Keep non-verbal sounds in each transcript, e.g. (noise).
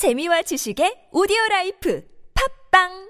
재미와 지식의 오디오 라이프. 팝빵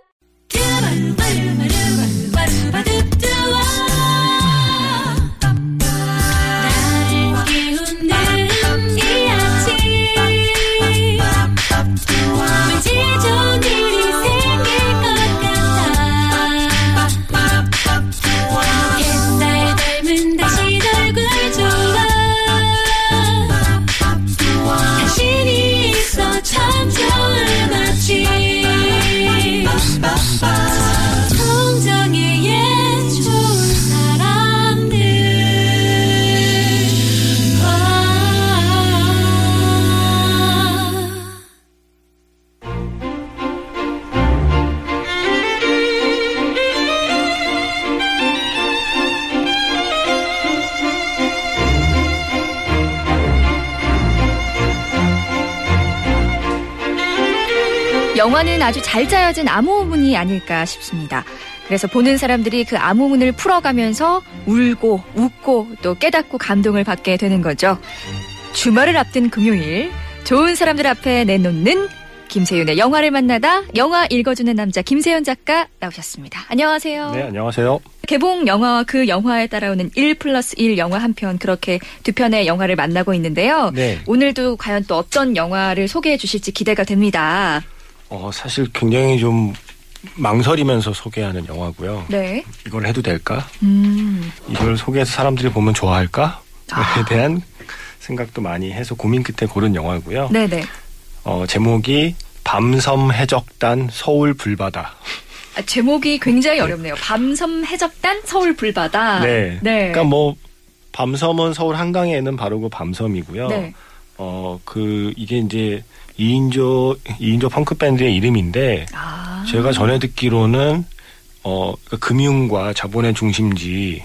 영화는 아주 잘 짜여진 암호문이 아닐까 싶습니다. 그래서 보는 사람들이 그 암호문을 풀어가면서 울고 웃고 또 깨닫고 감동을 받게 되는 거죠. 주말을 앞둔 금요일 좋은 사람들 앞에 내놓는 김세윤의 영화를 만나다 영화 읽어주는 남자 김세윤 작가 나오셨습니다. 안녕하세요. 네, 안녕하세요. 개봉 영화와 그 영화에 따라오는 1 플러스 1 영화 한 편 그렇게 두 편의 영화를 만나고 있는데요. 네. 오늘도 과연 또 어떤 영화를 소개해 주실지 기대가 됩니다. 어, 사실 굉장히 좀 망설이면서 소개하는 영화고요. 네. 이걸 해도 될까? 음. 이걸 소개해서 사람들이 보면 좋아할까? 아. 에 대한 생각도 많이 해서 고민 끝에 고른 영화고요. 네네. 어, 제목이 밤섬 해적단 서울 불바다. 아, 제목이 굉장히 어렵네요. 밤섬 해적단 서울 불바다. 네. 네. 그러니까 뭐 밤섬은 서울 한강에 있는 바로 그 밤섬이고요. 네. 어, 그 이게 이제 2인조 2인조 펑크 밴드의 이름인데 아. 제가 전에 듣기로는 어그 금융과 자본의 중심지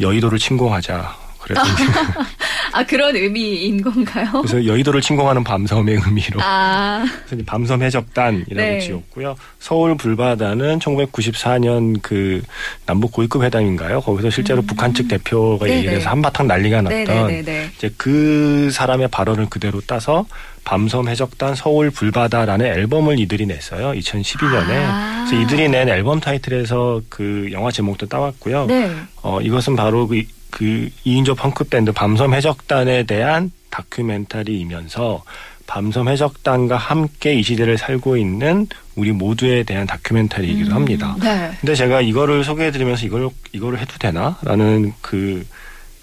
여의도를 침공하자. 그래서 (laughs) 아, 그런 의미인 건가요? 그래서 여의도를 침공하는 밤섬의 의미로 아. 그래서 밤섬 해적단이라고 네. 지었고요. 서울 불바다는 1994년 그 남북 고위급 회담인가요? 거기서 실제로 북한 측 대표가 음. 네네. 얘기를 해서 한바탕 난리가 났던 네네네네. 이제 그 사람의 발언을 그대로 따서 밤섬 해적단 서울 불바다라는 앨범을 이들이 냈어요. 2012년에. 아. 그래서 이들이 낸 앨범 타이틀에서 그 영화 제목도 따왔고요. 네. 어, 이것은 바로 그, 그 2인조 펑크 밴드 밤섬 해적단에 대한 다큐멘터리이면서 밤섬 해적단과 함께 이 시대를 살고 있는 우리 모두에 대한 다큐멘터리이기도 음, 합니다. 네. 근데 제가 이거를 소개해드리면서 이걸 이거를 해도 되나라는 그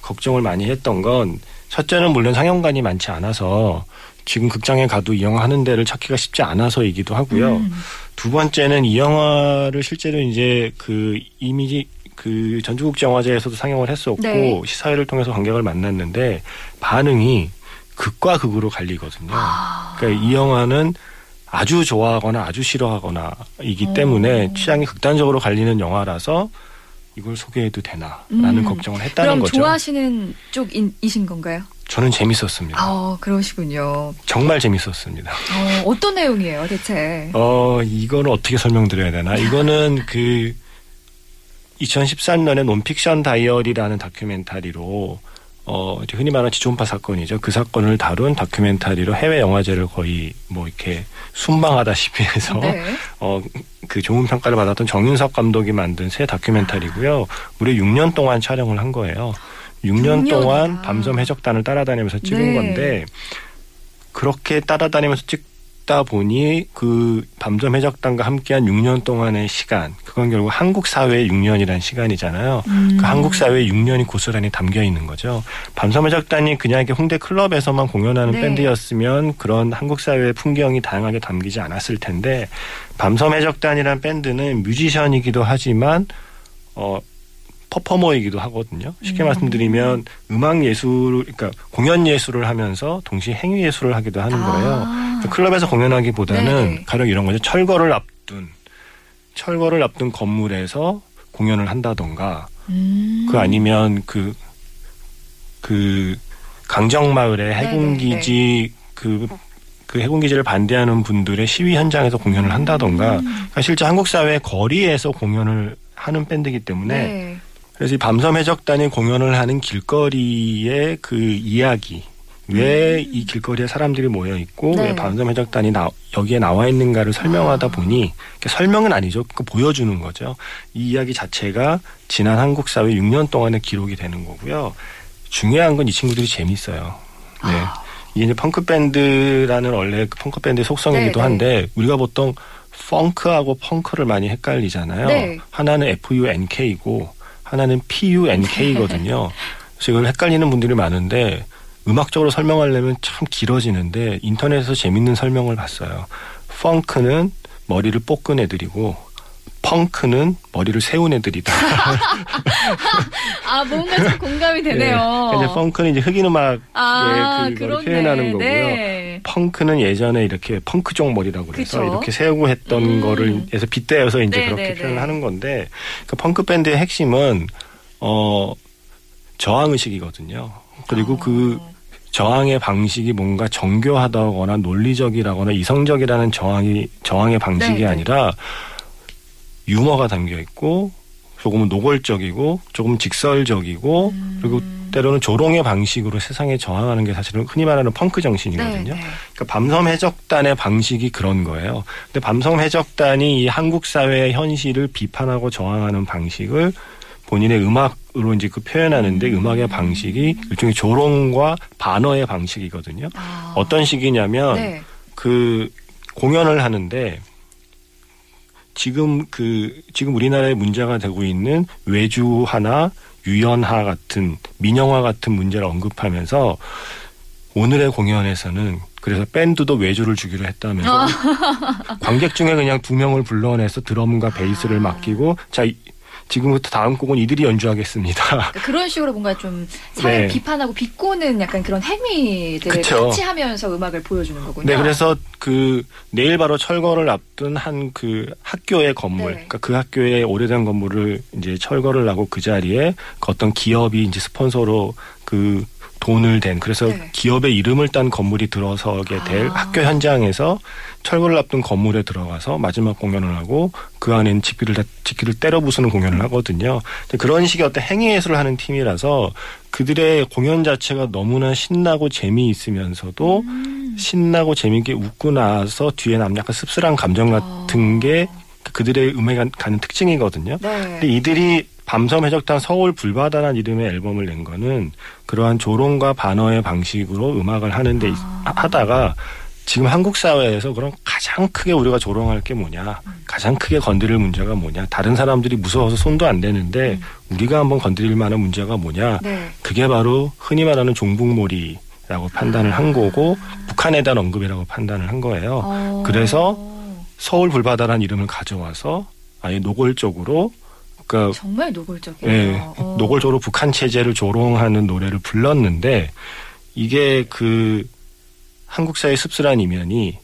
걱정을 많이 했던 건 첫째는 물론 상영관이 많지 않아서 지금 극장에 가도 이 영화 하는 데를 찾기가 쉽지 않아서이기도 하고요. 음. 두 번째는 이 영화를 실제로 이제 그 이미지 그 전주국제영화제에서도 상영을 했었고 네. 시사회를 통해서 관객을 만났는데 반응이 극과 극으로 갈리거든요. 아. 그러니까 이 영화는 아주 좋아하거나 아주 싫어하거나이기 오. 때문에 취향이 극단적으로 갈리는 영화라서 이걸 소개해도 되나라는 음. 걱정을 했다는 그럼 거죠. 좋아하시는 쪽이신 건가요? 저는 재밌었습니다. 아, 그러시군요. 정말 재밌었습니다. 어, 어떤 내용이에요, 대체? 어, 이거는 어떻게 설명드려야 되나? 이거는 (laughs) 그 2013년에 논픽션 다이어리라는 다큐멘터리로 어, 이제 흔히 말하는 지존파 사건이죠. 그 사건을 다룬 다큐멘터리로 해외 영화제를 거의 뭐 이렇게 순방하다시피 해서 네. 어, 그 좋은 평가를 받았던 정윤석 감독이 만든 새 다큐멘터리고요. 무려 6년 동안 촬영을 한 거예요. 6년 6년 동안. 밤섬 해적단을 따라다니면서 찍은 네. 건데 그렇게 따라다니면서 찍 다 보니 그 밤섬 해적단과 함께한 6년 동안의 시간 그건 결국 한국 사회의 6년이라는 시간이잖아요. 음. 그 한국 사회의 6년이 고스란히 담겨 있는 거죠. 밤섬 해적단이 그냥 이렇게 홍대 클럽에서만 공연하는 네. 밴드였으면 그런 한국 사회의 풍경이 다양하게 담기지 않았을 텐데 밤섬 해적단이라는 밴드는 뮤지션이기도 하지만 어 퍼포머이기도 하거든요. 쉽게 음. 말씀드리면 음악 예술, 그러니까 공연 예술을 하면서 동시에 행위 예술을 하기도 하는 거예요. 아. 클럽에서 공연하기보다는 네네. 가령 이런 거죠. 철거를 앞둔 철거를 앞둔 건물에서 공연을 한다던가 음. 그 아니면 그, 그, 강정마을의 해군기지, 그, 그 해군기지를 반대하는 분들의 시위 현장에서 공연을 한다던가, 음. 그러니까 실제 한국 사회 거리에서 공연을 하는 밴드이기 때문에, 네. 그래서 이 밤섬 해적단이 공연을 하는 길거리의 그 이야기, 왜이 길거리에 사람들이 모여 있고 네. 왜 밤섬 해적단이 나, 여기에 나와 있는가를 설명하다 보니 그러니까 설명은 아니죠. 그 보여주는 거죠. 이 이야기 자체가 지난 한국 사회 6년 동안의 기록이 되는 거고요. 중요한 건 이 친구들이 재밌어요. 네. 아. 이게 이제 펑크 밴드라는 원래 그 펑크 밴드의 속성이기도 네, 네. 한데 우리가 보통 펑크하고 펑크를 많이 헷갈리잖아요. 네. 하나는 FUNK이고 하나는 PUNK거든요. 그래서 이걸 헷갈리는 분들이 많은데 음악적으로 설명하려면 참 길어지는데 인터넷에서 재밌는 설명을 봤어요. 펑크는 머리를 볶은 애들이고 펑크는 머리를 세운 애들이다. (laughs) 아 뭔가 좀 공감이 되네요. 네. 이제 펑크는 이제 흑인 음악의 아, 그걸 그렇네. 표현하는 거고요. 네. 펑크는 예전에 이렇게 펑크종 머리라고 그래서. 이렇게 세우고 했던 음. 거를 해서 빗대어서 이제 네, 그렇게 네, 표현을 네. 하는 건데 그 펑크 밴드의 핵심은 어 저항 의식이거든요. 그리고 어. 그 저항의 방식이 뭔가 정교하다거나 논리적이라거나 이성적이라는 저항이 저항의 방식이 네, 네. 아니라 유머가 담겨 있고 조금은 노골적이고 조금 직설적이고 음. 그리고 때로는 조롱의 방식으로 세상에 저항하는 게 사실은 흔히 말하는 펑크 정신이거든요. 네, 네. 그러니까 밤섬 해적단의 방식이 그런 거예요. 근데 밤섬 해적단이 이 한국 사회의 현실을 비판하고 저항하는 방식을 본인의 음악으로 이제 그 표현하는데 음. 악의 방식이 일종의 조롱과 반어의 방식이거든요. 아. 어떤 식이냐면 네. 그 공연을 하는데 지금 그 지금 우리나라에 문제가 되고 있는 외주화나 유연화 같은 민영화 같은 문제를 언급하면서 오늘의 공연에서는 그래서 밴드도 외주를 주기로 했다면서 관객 중에 그냥 두 명을 불러내서 드럼과 베이스를 맡기고 자 이- 지금부터 다음 곡은 이들이 연주하겠습니다. 그러니까 그런 식으로 뭔가 좀 사회 네. 비판하고 비꼬는 약간 그런 행위들을 그쵸. 같이 하면서 음악을 보여주는 거군요. 네, 그래서 그 내일 바로 철거를 앞둔 한 그 학교의 건물, 네. 그러니까 그 학교의 오래된 건물을 이제 철거를 하고 그 자리에 그 어떤 기업이 이제 스폰서로 그 돈을 댄 그래서 네. 기업의 이름을 딴 건물이 들어서게 될 아. 학교 현장에서 철거를 앞둔 건물에 들어가서 마지막 공연을 하고 그 안에는 지피를 다- 지키를 때려 부수는 공연을 하거든요. 근데 그런 식의 어떤 행위 예술을 하는 팀이라서 그들의 공연 자체가 너무나 신나고 재미있으면서도 음. 신나고 재미있게 웃고 나서 뒤에 남 약간 씁쓸한 감정 같은 어. 게 그들의 음악에 가- 가는 특징이거든요. 네. 근데 이들이 밤섬 해적단 서울 불바다라는 이름의 앨범을 낸 거는 그러한 조롱과 반어의 방식으로 음악을 하는데 있- 아. 하다가 지금 한국 사회에서 그럼 가장 크게 우리가 조롱할 게 뭐냐, 가장 크게 건드릴 문제가 뭐냐, 다른 사람들이 무서워서 손도 안 대는데 우리가 한번 건드릴 만한 문제가 뭐냐, 네. 그게 바로 흔히 말하는 종북몰이라고 판단을 한 거고 북한에 대한 언급이라고 판단을 한 거예요. 어. 그래서 서울 불바다라는 이름을 가져와서 아예 노골적으로 그러니까 정말 노골적이에요. 예, 어. 노골적으로 북한 체제를 조롱하는 노래를 불렀는데 이게 그 한국 사회의 씁쓸한 이면이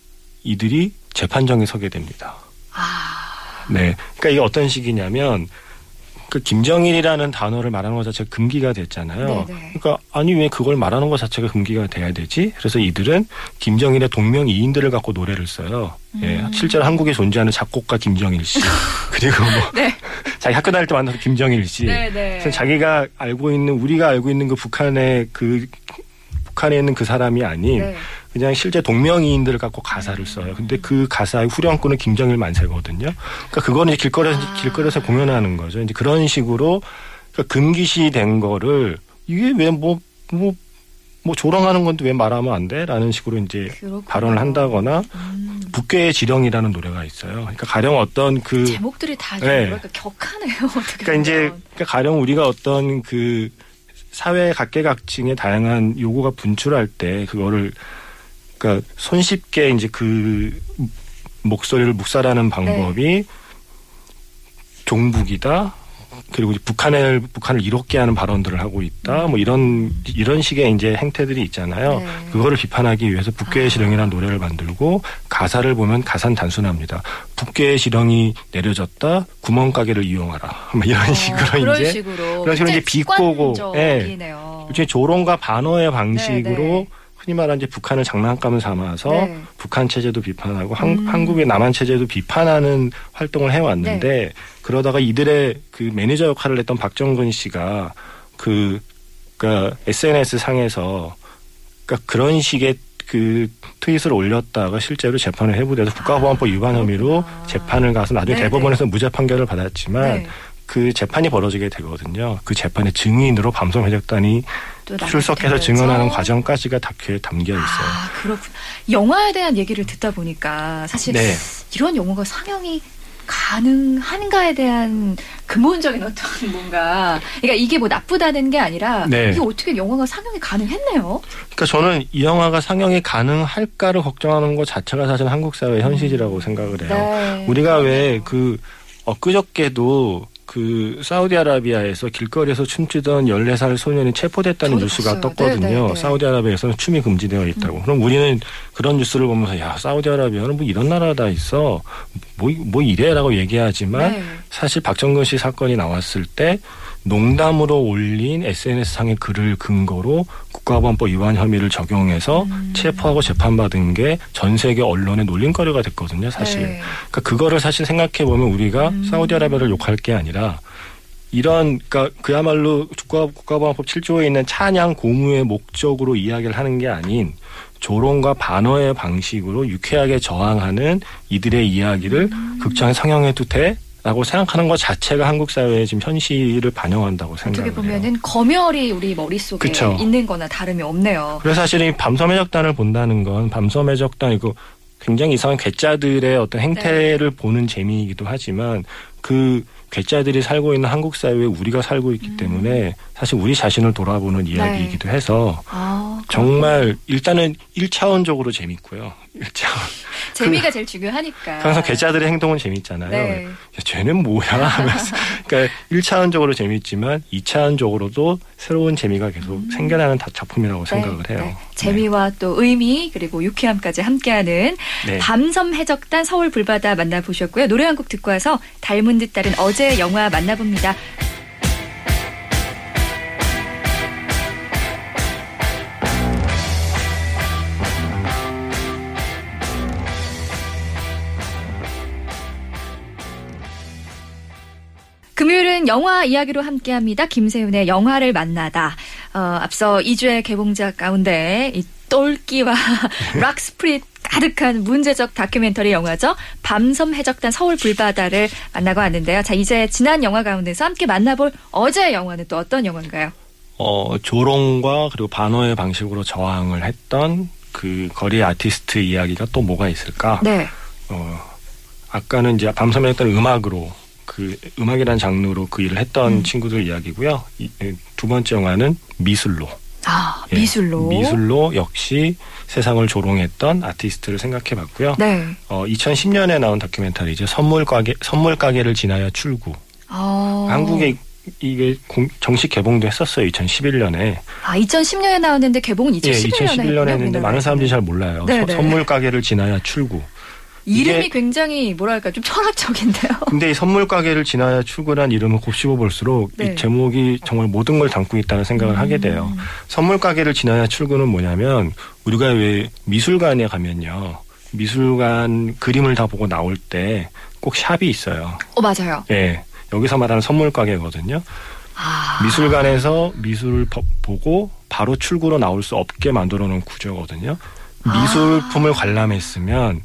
이들이 재판정에 서게 됩니다. 아. 네. 그러니까 이게 어떤 식이냐면 그 김정일이라는 단어를 말하는 것 자체가 금기가 됐잖아요. 네네. 그러니까 아니 왜 그걸 말하는 것 자체가 금기가 돼야 되지? 그래서 이들은 김정일의 동명이인들을 갖고 노래를 써요. 예, 음. 실제로 한국에 존재하는 작곡가 김정일 씨 (laughs) 그리고 뭐 네. (laughs) 자기 학교 다닐 때 만나서 김정일 씨. 네, 네. 그래서 자기가 알고 있는 우리가 알고 있는 그 북한의 그 북한에 있는 그 사람이 아닌 네. 그냥 실제 동명이인들을 갖고 가사를 써요. 근데 그 가사의 후렴구는 김정일 만세거든요. 그러니까 그거는 이제 길거리에서 아. 길거리에서 공연하는 거죠. 이제 그런 식으로 그러니까 금기시 된 거를 이게 왜 뭐 뭐 뭐 조롱하는 건데 왜 말하면 안 돼? 라는 식으로 이제 그렇군요. 발언을 한다거나 음. 북괴의 지령이라는 노래가 있어요. 그러니까 가령 어떤 그 제목들이 다좀 네. 뭐랄까 격하네요. (laughs) 어떻게 그러니까 이제 보면. 그러니까 가령 우리가 어떤 그 사회 각계각층의 다양한 요구가 분출할 때 그거를 그러니까 손쉽게 이제 그 목소리를 묵살하는 방법이 네. 종북이다. 그리고 북한을 북한을 이롭게 하는 발언들을 하고 있다. 뭐 이런 이런 식의 이제 행태들이 있잖아요. 네. 그거를 비판하기 위해서 북괴의 아. 시령이라는 노래를 만들고 가사를 보면 가사는 단순합니다. 북괴의 시령이 내려졌다. 구멍가게를 이용하라. (laughs) 뭐 이런 어, 식으로 그런 이제 식으로 그런 식으로 이제 비꼬고, 예. 일종의 조롱과 반어의 방식으로 네, 네. 흔히 말하는 이제 북한을 장난감을 삼아서 네. 북한 체제도 비판하고 한, 음. 한국의 남한 체제도 비판하는 활동을 해왔는데 네. 그러다가 이들의 그 매니저 역할을 했던 박정근 씨가 그 그러니까 SNS 상에서 그러니까 그런 식의 그 트윗을 올렸다가 실제로 재판을 해부돼서 국가보안법 위반 혐의로 그렇구나. 재판을 가서 나중에 네네. 대법원에서 무죄 판결을 받았지만 네. 그 재판이 벌어지게 되거든요. 그 재판의 증인으로 밤섬 해적단이 출석해서. 증언하는 과정까지가 다큐에 담겨 있어요. 아, 그렇군. 영화에 대한 얘기를 듣다 보니까 사실 네. 이런 영화가 상영이 가능한가에 대한 근본적인 어떤 뭔가 그러니까 이게 뭐 나쁘다는 게 아니라 네. 이게 어떻게 영화가 상영이 가능했네요. 그러니까 저는 이 영화가 상영이 가능할까를 걱정하는 것 자체가 사실 한국 사회의 현실이라고 생각을 해요. 네. 우리가 왜그 엊그저께도 그 사우디아라비아에서 길거리에서 춤추던 14살 소년이 체포됐다는 뉴스가 봤어요. 떴거든요. 네, 네, 네. 사우디아라비아에서는 춤이 금지되어 있다고. 그럼 우리는 그런 뉴스를 보면서 야, 사우디아라비아는 뭐 이런 나라다 있어. 뭐, 뭐 이래라고 얘기하지만 네. 사실 박정근 씨 사건이 나왔을 때 농담으로 올린 SNS상의 글을 근거로 국가보안법 위반 혐의를 적용해서 음. 체포하고 재판받은 게 전 세계 언론의 놀림거리가 됐거든요, 사실. 네. 그러니까 그거를 사실 생각해 보면 우리가 음. 사우디아라비아를 욕할 게 아니라 이런 그러니까 그야말로 국가 국가보안법 7조에 있는 찬양 고무의 목적으로 이야기를 하는 게 아닌 조롱과 반어의 방식으로 유쾌하게 저항하는 이들의 이야기를 음. 극장에 상영해도 돼? 라고 생각하는 것 자체가 한국 사회의 지금 현실을 반영한다고 어떻게 생각을 해요. 보면은 검열이 우리 머릿속에 그쵸. 있는 거나 다름이 없네요. 그래서 사실 이 밤섬해적단을 본다는 건 밤섬해적단 이거 굉장히 이상한 괴짜들의 어떤 행태를 보는 재미이기도 하지만 그 괴짜들이 살고 있는 한국 사회에 우리가 살고 있기 때문에 사실 우리 자신을 돌아보는 이야기이기도 해서 아, 정말 일단은 1차원적으로 재밌고요. 1차원. (laughs) 재미가 제일 중요하니까. 항상 괴짜들의 행동은 재밌잖아요. 네. 야, 쟤는 뭐야 하면서 (laughs) 그러니까 1차원적으로 재밌지만 2차원적으로도 새로운 재미가 계속 생겨나는 다- 작품이라고 생각을 네, 해요. 네. 재미와 또 의미 그리고 유쾌함까지 함께하는 네. 밤섬 해적단 서울 불바다 만나보셨고요. 노래 한 곡 듣고 와서 닮은 듯 다른 어제 영화 만나봅니다. 영화 이야기로 함께합니다. 김세윤의 영화를 만나다. 어, 앞서 2주의 개봉작 가운데 이 똘끼와 (laughs) 락스프릿 가득한 문제적 다큐멘터리 영화죠. 밤섬 해적단 서울 불바다를 만나고 왔는데요. 자, 이제 지난 영화 가운데서 함께 만나볼 어제의 영화는 또 어떤 영화인가요? 어, 조롱과 그리고 반어의 방식으로 저항을 했던 그 거리 아티스트 이야기가 또 뭐가 있을까? 네. 어, 아까는 이제 밤섬에 했던 음악으로 그 음악이라는 장르로 그 일을 했던 음. 친구들 이야기고요. 이, 두 번째 영화는 미술로. 아, 예, 미술로. 미술로 역시 세상을 조롱했던 아티스트를 생각해 봤고요. 네. 어, 2010년에 나온 다큐멘터리죠. 선물 가게 선물 가게를 지나야 출구. 어. 한국에 이게 공- 정식 개봉도 했었어요. 2011년에. 아, 2010년에 나왔는데 개봉은 2011년에 예, 2011년에 했는데 많은 사람들이 잘 몰라요. 네, 서- 네. 선물 가게를 지나야 출구. 이름이 굉장히 뭐랄까 좀 철학적인데요. (laughs) 근데 이 선물 가게를 지나야 출구란 이름을 곱씹어 볼수록 네. 이 제목이 정말 모든 걸 담고 있다는 생각을 하게 돼요. 음. 선물 가게를 지나야 출구는 뭐냐면 우리가 왜 미술관에 가면요. 미술관 그림을 다 보고 나올 때 꼭 샵이 있어요. 어, 맞아요. 예. 여기서 말하는 선물 가게거든요. 아. 미술관에서 미술을 버- 보고 바로 출구로 나올 수 없게 만들어 놓은 구조거든요. 아. 미술품을 관람했으면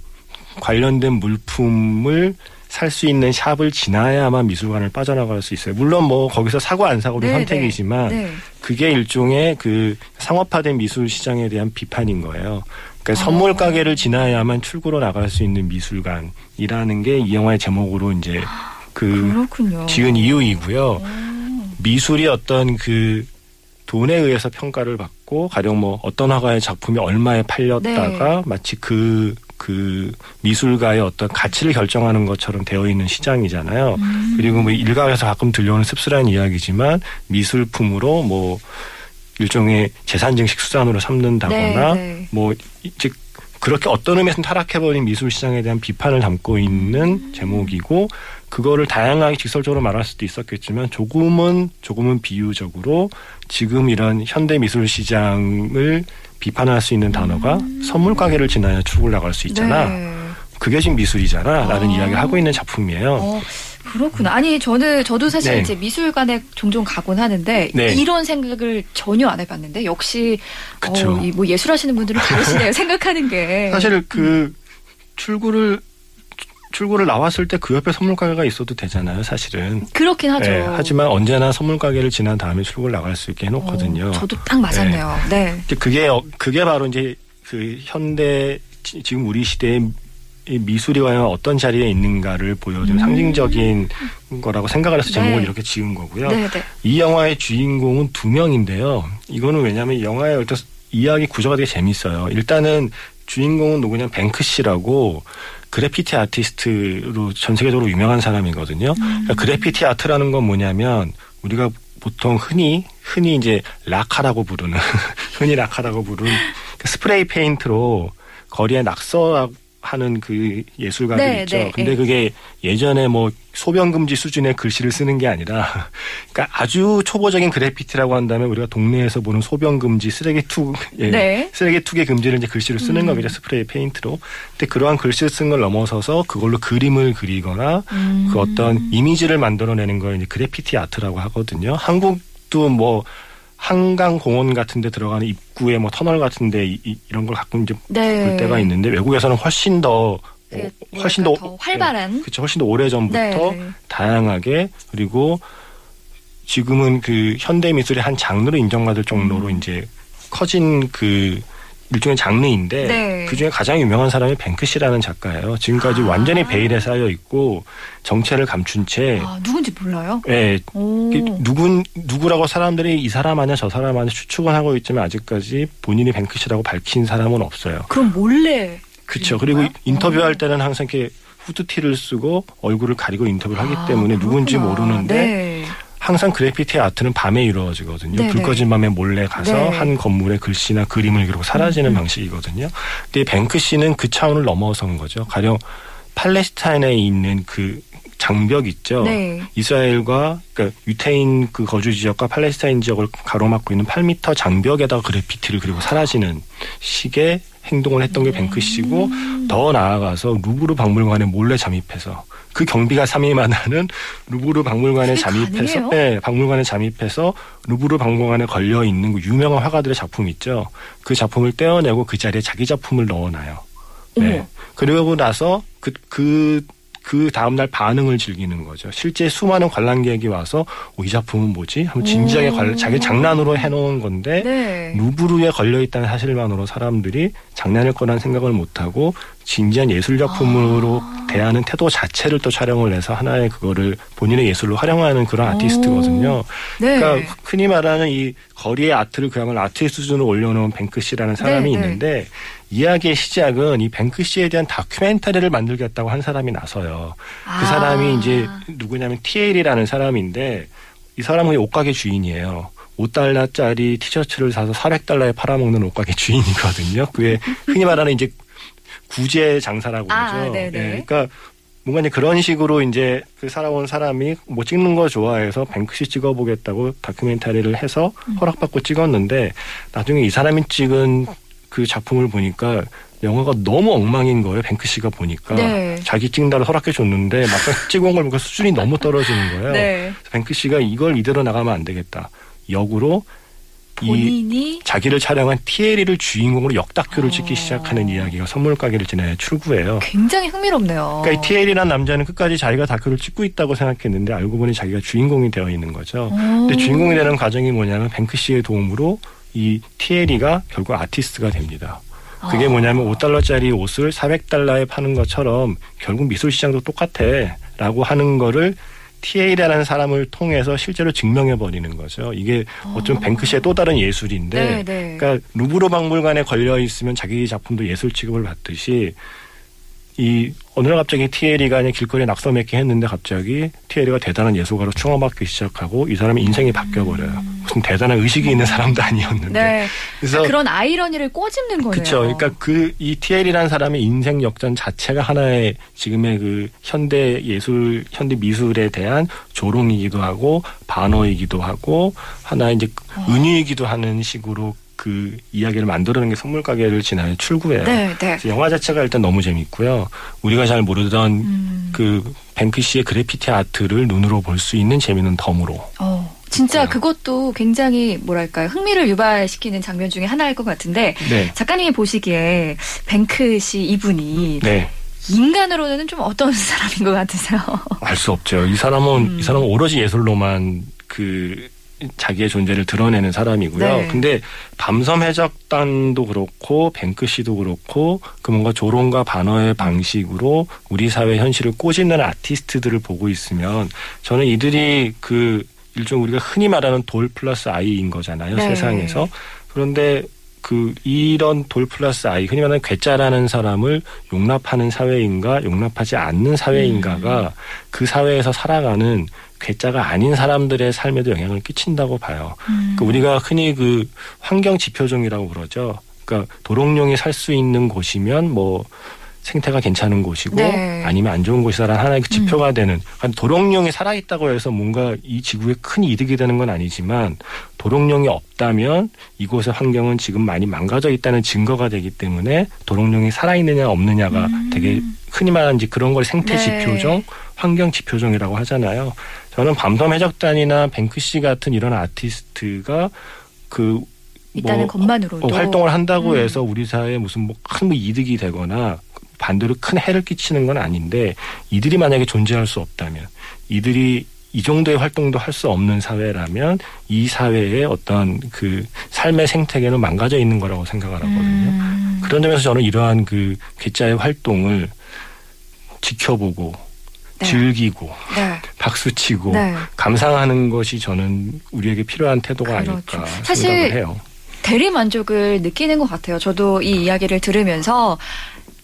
관련된 물품을 살 수 있는 샵을 지나야만 미술관을 빠져나갈 수 있어요. 물론 뭐 거기서 사고 안 사고도 네, 선택이지만 네. 그게 일종의 그 상업화된 미술 시장에 대한 비판인 거예요. 그러니까 아. 선물 가게를 지나야만 출구로 나갈 수 있는 미술관이라는 게 이 영화의 제목으로 이제 그 그렇군요. 지은 이유이고요. 음. 미술이 어떤 그 돈에 의해서 평가를 받고 가령 뭐 어떤 화가의 작품이 얼마에 팔렸다가 네. 마치 그, 그 미술가의 어떤 가치를 결정하는 것처럼 되어 있는 시장이잖아요. 음. 그리고 뭐 일각에서 가끔 들려오는 씁쓸한 이야기지만 미술품으로 뭐 일종의 재산 증식 수단으로 삼는다거나 네, 네. 뭐 즉 그렇게 어떤 의미에서는 타락해버린 미술 시장에 대한 비판을 담고 있는 음. 제목이고 그거를 다양하게 직설적으로 말할 수도 있었겠지만 조금은 조금은 비유적으로 지금 이런 현대 미술 시장을 비판할 수 있는 단어가 선물 가게를 지나야 출구를 나갈 수 있잖아. 음. 네. 그게 지금 미술이잖아. 라는 아. 이야기를 하고 있는 작품이에요. 어, 그렇구나. 아니 저는 저도 사실 네. 이제 미술관에 종종 가곤 하는데 네. 이런 생각을 전혀 안 해봤는데 역시. 어, 이뭐 예술하시는 분들은 다르시네요. (laughs) 생각하는 게. 사실 그 출구를 출구를 나왔을 때 그 옆에 선물 가게가 있어도 되잖아요, 사실은. 그렇긴 하죠. 예, 하지만 언제나 선물 가게를 지난 다음에 출구를 나갈 수 있게 해놓거든요. 어, 저도 딱 맞았네요. 네. 이제 그게 어- 그게 바로 이제 그 현대 지- 지금 우리 시대의 이 미술이 과연 어떤 자리에 있는가를 보여주는 음. 상징적인 거라고 생각을 해서 제목을 네. 이렇게 지은 거고요. 네, 네. 이 영화의 주인공은 두 명인데요. 이거는 왜냐하면 이 영화의 어떤 이야기 구조가 되게 재밌어요. 일단은 주인공은 누구냐면 뱅크 씨라고 그래피티 아티스트로 전 세계적으로 유명한 사람이거든요. 그러니까 그래피티 아트라는 건 뭐냐면 우리가 보통 흔히 흔히 이제 락카라고 부르는 (laughs) 흔히 락카라고 부르는 그 스프레이 페인트로 거리에 낙서하 는 그 예술가들 네, 있죠. 네, 근데 네. 그게 예전에 뭐 소변 금지 수준의 글씨를 쓰는 게 아니라 (laughs) 그러니까 아주 초보적인 그래피티라고 한다면 우리가 동네에서 보는 소변 금지 쓰레기 투 예, 네. 쓰레기 투기 금지를 이제 글씨를 쓰는 음. 거겠죠 스프레이 페인트로. 근데 그러한 글씨를 쓴 걸 넘어서서 그걸로 그림을 그리거나 음. 그 어떤 이미지를 만들어내는 걸 이제 그래피티 아트라고 하거든요. 한국도 뭐 한강 공원 같은 데 들어가는 입구에 뭐 터널 같은 데 이, 이- 이런 걸 갖고 이제 네. 볼 때가 있는데 외국에서는 훨씬 더그 어, 훨씬 더, 더 활발한. 그렇죠. 훨씬 더 오래 전부터 네. 다양하게 그리고 지금은 그 현대 미술의 한 장르로 인정받을 정도로 음. 이제 커진 그 일종의 장르인데 네. 그 중에 가장 유명한 사람이 뱅크시라는 작가예요. 지금까지 아. 완전히 베일에 쌓여 있고 정체를 감춘 채 아, 누군지 몰라요? 예, 오. 이게 누군 누구라고 사람들이 이 사람 아니야 저 사람 아니야 추측은 하고 있지만 아직까지 본인이 뱅크시라고 밝힌 사람은 없어요. 그럼 몰래. 그렇죠. 그리고? 인터뷰할 어. 때는 항상 이렇게 후드티를 쓰고 얼굴을 가리고 인터뷰를 하기 아, 때문에 누군지 그렇구나. 모르는데 네. 항상 그래피티 아트는 밤에 이루어지거든요. 네네. 불 꺼진 밤에 몰래 가서 네. 한 건물에 글씨나 그림을 그리고 사라지는 음. 방식이거든요. 근데 뱅크 씨는 그 차원을 넘어선 거죠. 가령 팔레스타인에 있는 그 장벽 있죠. 네. 이스라엘과 그러니까 유태인 그 거주 지역과 팔레스타인 지역을 가로막고 있는 8미터 장벽에다가 그래피티를 그리고 사라지는 식의 행동을 했던 게 음. 뱅크 씨고 더 나아가서 루브르 박물관에 몰래 잠입해서 그 경비가 3위 만 하는 루브르 박물관에 잠입해서? 네, 박물관에 잠입해서 루브르 박물관에 걸려 있는 그 유명한 화가들의 작품 있죠. 그 작품을 떼어내고 그 자리에 자기 작품을 넣어놔요. 네. 그러고 나서 그, 그, 그 다음날 반응을 즐기는 거죠. 실제 수많은 관람객이 와서 어, 이 작품은 뭐지? 하면 진지하게 오. 관- 자기 장난으로 해놓은 건데 네. 루브르에 걸려있다는 사실만으로 사람들이 장난일 거란 생각을 못하고 진지한 예술 작품으로 아. 대하는 태도 자체를 또 촬영을 해서 하나의 그거를 본인의 예술로 활용하는 그런 오. 아티스트거든요. 네. 그러니까 흔히 말하는 이 거리의 아트를 그야말로 아티스트 수준으로 올려놓은 뱅크 씨라는 사람이 네, 네. 있는데 이야기의 시작은 이 뱅크 씨에 대한 다큐멘터리를 만들겠다고 한 사람이 나서요. 그 아. 사람이 이제 누구냐면 티에일이라는 사람인데 이 사람은 옷가게 주인이에요. 5달러짜리 티셔츠를 사서 400달러에 팔아먹는 옷가게 주인이거든요. 그게 흔히 말하는 이제 구제 장사라고 아, 그러죠. 네네. 예, 그러니까 뭔가 이제 그런 식으로 이제 그 살아온 사람이 뭐 찍는 거 좋아해서 뱅크시 찍어보겠다고 다큐멘터리를 해서 음. 허락받고 찍었는데 나중에 이 사람이 찍은 그 작품을 보니까 영화가 너무 엉망인 거예요. 뱅크시가 보니까 네. 자기 찍는다고 허락해 줬는데 막상 (laughs) 찍어온 걸 보니까 수준이 너무 떨어지는 거예요. 네. 그래서 뱅크시가 이걸 이대로 나가면 안 되겠다. 역으로 이 본인이 자기를 촬영한 티에리를 주인공으로 역다큐를 어. 찍기 시작하는 이야기가 선물 가게를 지나의 출구예요. 굉장히 흥미롭네요. 그러니까 이 티에리라는 남자는 끝까지 자기가 다큐를 찍고 있다고 생각했는데 알고 보니 자기가 주인공이 되어 있는 거죠. 근데 주인공이 되는 과정이 뭐냐면 뱅크 씨의 도움으로 이 티에리가 결국 아티스트가 됩니다. 그게 아. 뭐냐면 5달러짜리 옷을 400달러에 파는 것처럼 결국 미술 시장도 똑같아 라고 하는 거를 TA라는 사람을 통해서 실제로 증명해 버리는 거죠. 이게 어쩜 뱅크시의 또 다른 예술인데 네, 네. 그러니까 루브르 박물관에 걸려 있으면 자기 작품도 예술 취급을 받듯이 이 어느 날 갑자기 티에리가 그냥 길거리에 낙서 맺기 했는데 갑자기 티에리가 대단한 예술가로 충원받기 시작하고 이 사람의 인생이 바뀌어 버려요. 무슨 대단한 의식이 있는 사람도 아니었는데. 음. 네. 그래서 그런 아이러니를 꼬집는 거예요. 그렇죠. 그러니까 그이 TL이라는 사람의 인생 역전 자체가 하나의 지금의 그 현대 예술, 현대 미술에 대한 조롱이기도 하고 반어이기도 하고 하나의 이제 어. 은유이기도 하는 식으로 그 이야기를 만들어낸 게 선물 가게를 지난해 출구해요. 네, 네. 영화 자체가 일단 너무 재밌고요. 우리가 잘 모르던 음. 그 뱅크시의 그래피티 아트를 눈으로 볼 수 있는 재미는 덤으로. 어, 진짜 있고요. 그것도 굉장히 뭐랄까요 흥미를 유발시키는 장면 중에 하나일 것 같은데 네. 작가님이 보시기에 뱅크 씨 이분이 네. 인간으로는 좀 어떤 (laughs) 사람인 것 같으세요? 알 수 없죠. 이 사람은 음. 이 사람은 오로지 예술로만 그 자기의 존재를 드러내는 사람이고요. 네. 근데 밤섬 해적단도 그렇고 뱅크 씨도 그렇고 그 뭔가 조롱과 반어의 방식으로 우리 사회 현실을 꼬집는 아티스트들을 보고 있으면 저는 이들이 그 일종 우리가 흔히 말하는 돌 플러스 아이인 거잖아요. 네. 세상에서. 그런데 그 이런 돌 플러스 아이 흔히 말하는 괴짜라는 사람을 용납하는 사회인가 용납하지 않는 사회인가가 그 사회에서 살아가는 괴짜가 아닌 사람들의 삶에도 영향을 끼친다고 봐요. 음. 그 우리가 흔히 그 환경 지표종이라고 그러죠. 그러니까 도롱뇽이 살 수 있는 곳이면 뭐 생태가 괜찮은 곳이고 네. 아니면 안 좋은 곳이다라는 하나의 그 지표가 되는 그러니까 도롱뇽이 살아있다고 해서 뭔가 이 지구에 큰 이득이 되는 건 아니지만 도롱뇽이 없다면 이곳의 환경은 지금 많이 망가져 있다는 증거가 되기 때문에 도롱뇽이 살아있느냐 없느냐가 되게 흔히 말하는 그런 걸 생태 음. 네. 지표종, 환경 지표종이라고 하잖아요. 저는 밤섬 해적단이나 뱅크시 같은 이런 아티스트가 그 있다는 것만으로도 어, 활동을 한다고 음. 해서 우리 사회에 무슨 뭐큰 뭐 이득이 되거나 반대로 큰 해를 끼치는 건 아닌데 이들이 만약에 존재할 수 없다면 이들이 이 정도의 활동도 할 수 없는 사회라면 이 사회의 어떤 그 삶의 생태계는 망가져 있는 거라고 생각을 하거든요. 음. 그런 점에서 저는 이러한 그 괴짜의 활동을 지켜보고 네. 즐기고 네. 박수치고 네. 감상하는 것이 저는 우리에게 필요한 태도가 그렇죠. 아닐까 사실 생각을 해요. 대리 만족을 느끼는 것 같아요. 저도 이 이야기를 들으면서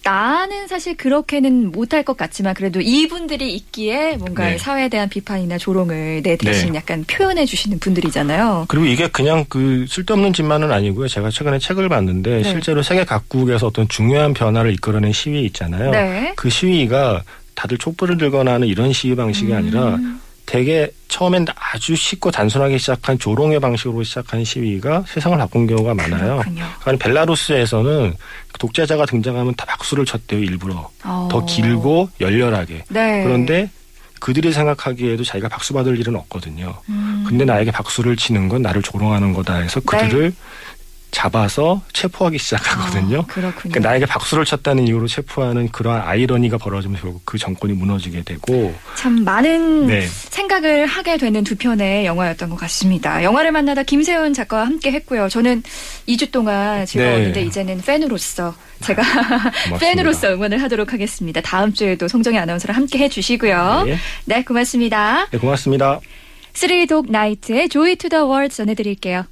나는 사실 그렇게는 못할 것 같지만 그래도 이분들이 있기에 뭔가 네. 사회에 대한 비판이나 조롱을 내 대신 네. 약간 표현해 주시는 분들이잖아요. 그리고 이게 그냥 그 쓸데없는 짓만은 아니고요. 제가 최근에 책을 봤는데 네. 실제로 세계 각국에서 어떤 중요한 변화를 이끌어낸 시위 있잖아요. 네. 그 시위가 다들 촛불을 들거나 하는 이런 시위 방식이 아니라 음. 되게 처음엔 아주 쉽고 단순하게 시작한 조롱의 방식으로 시작한 시위가 세상을 바꾼 경우가 많아요. 그렇군요. 그러니까 벨라루스에서는 독재자가 등장하면 다 박수를 쳤대요 일부러 어. 더 길고 열렬하게. 네. 그런데 그들이 생각하기에도 자기가 박수 받을 일은 없거든요. 음. 근데 나에게 박수를 치는 건 나를 조롱하는 거다 해서 그들을 잡아서 체포하기 시작하거든요. 어, 그렇군요. 그러니까 나에게 박수를 쳤다는 이유로 체포하는 그러한 아이러니가 벌어지면서 결국 그 정권이 무너지게 되고 참 많은 네. 생각을 하게 되는 두 편의 영화였던 것 같습니다. 영화를 만나다 김세훈 작가와 함께 했고요. 저는 2주 동안 즐거웠는데 네. 이제는 팬으로서 제가. (laughs) 팬으로서 응원을 하도록 하겠습니다. 다음 주에도 송정희 아나운서랑 함께 해주시고요. 네. 네, 고맙습니다. 네, 고맙습니다. Three Dog Night의 Joy to the World 전해드릴게요.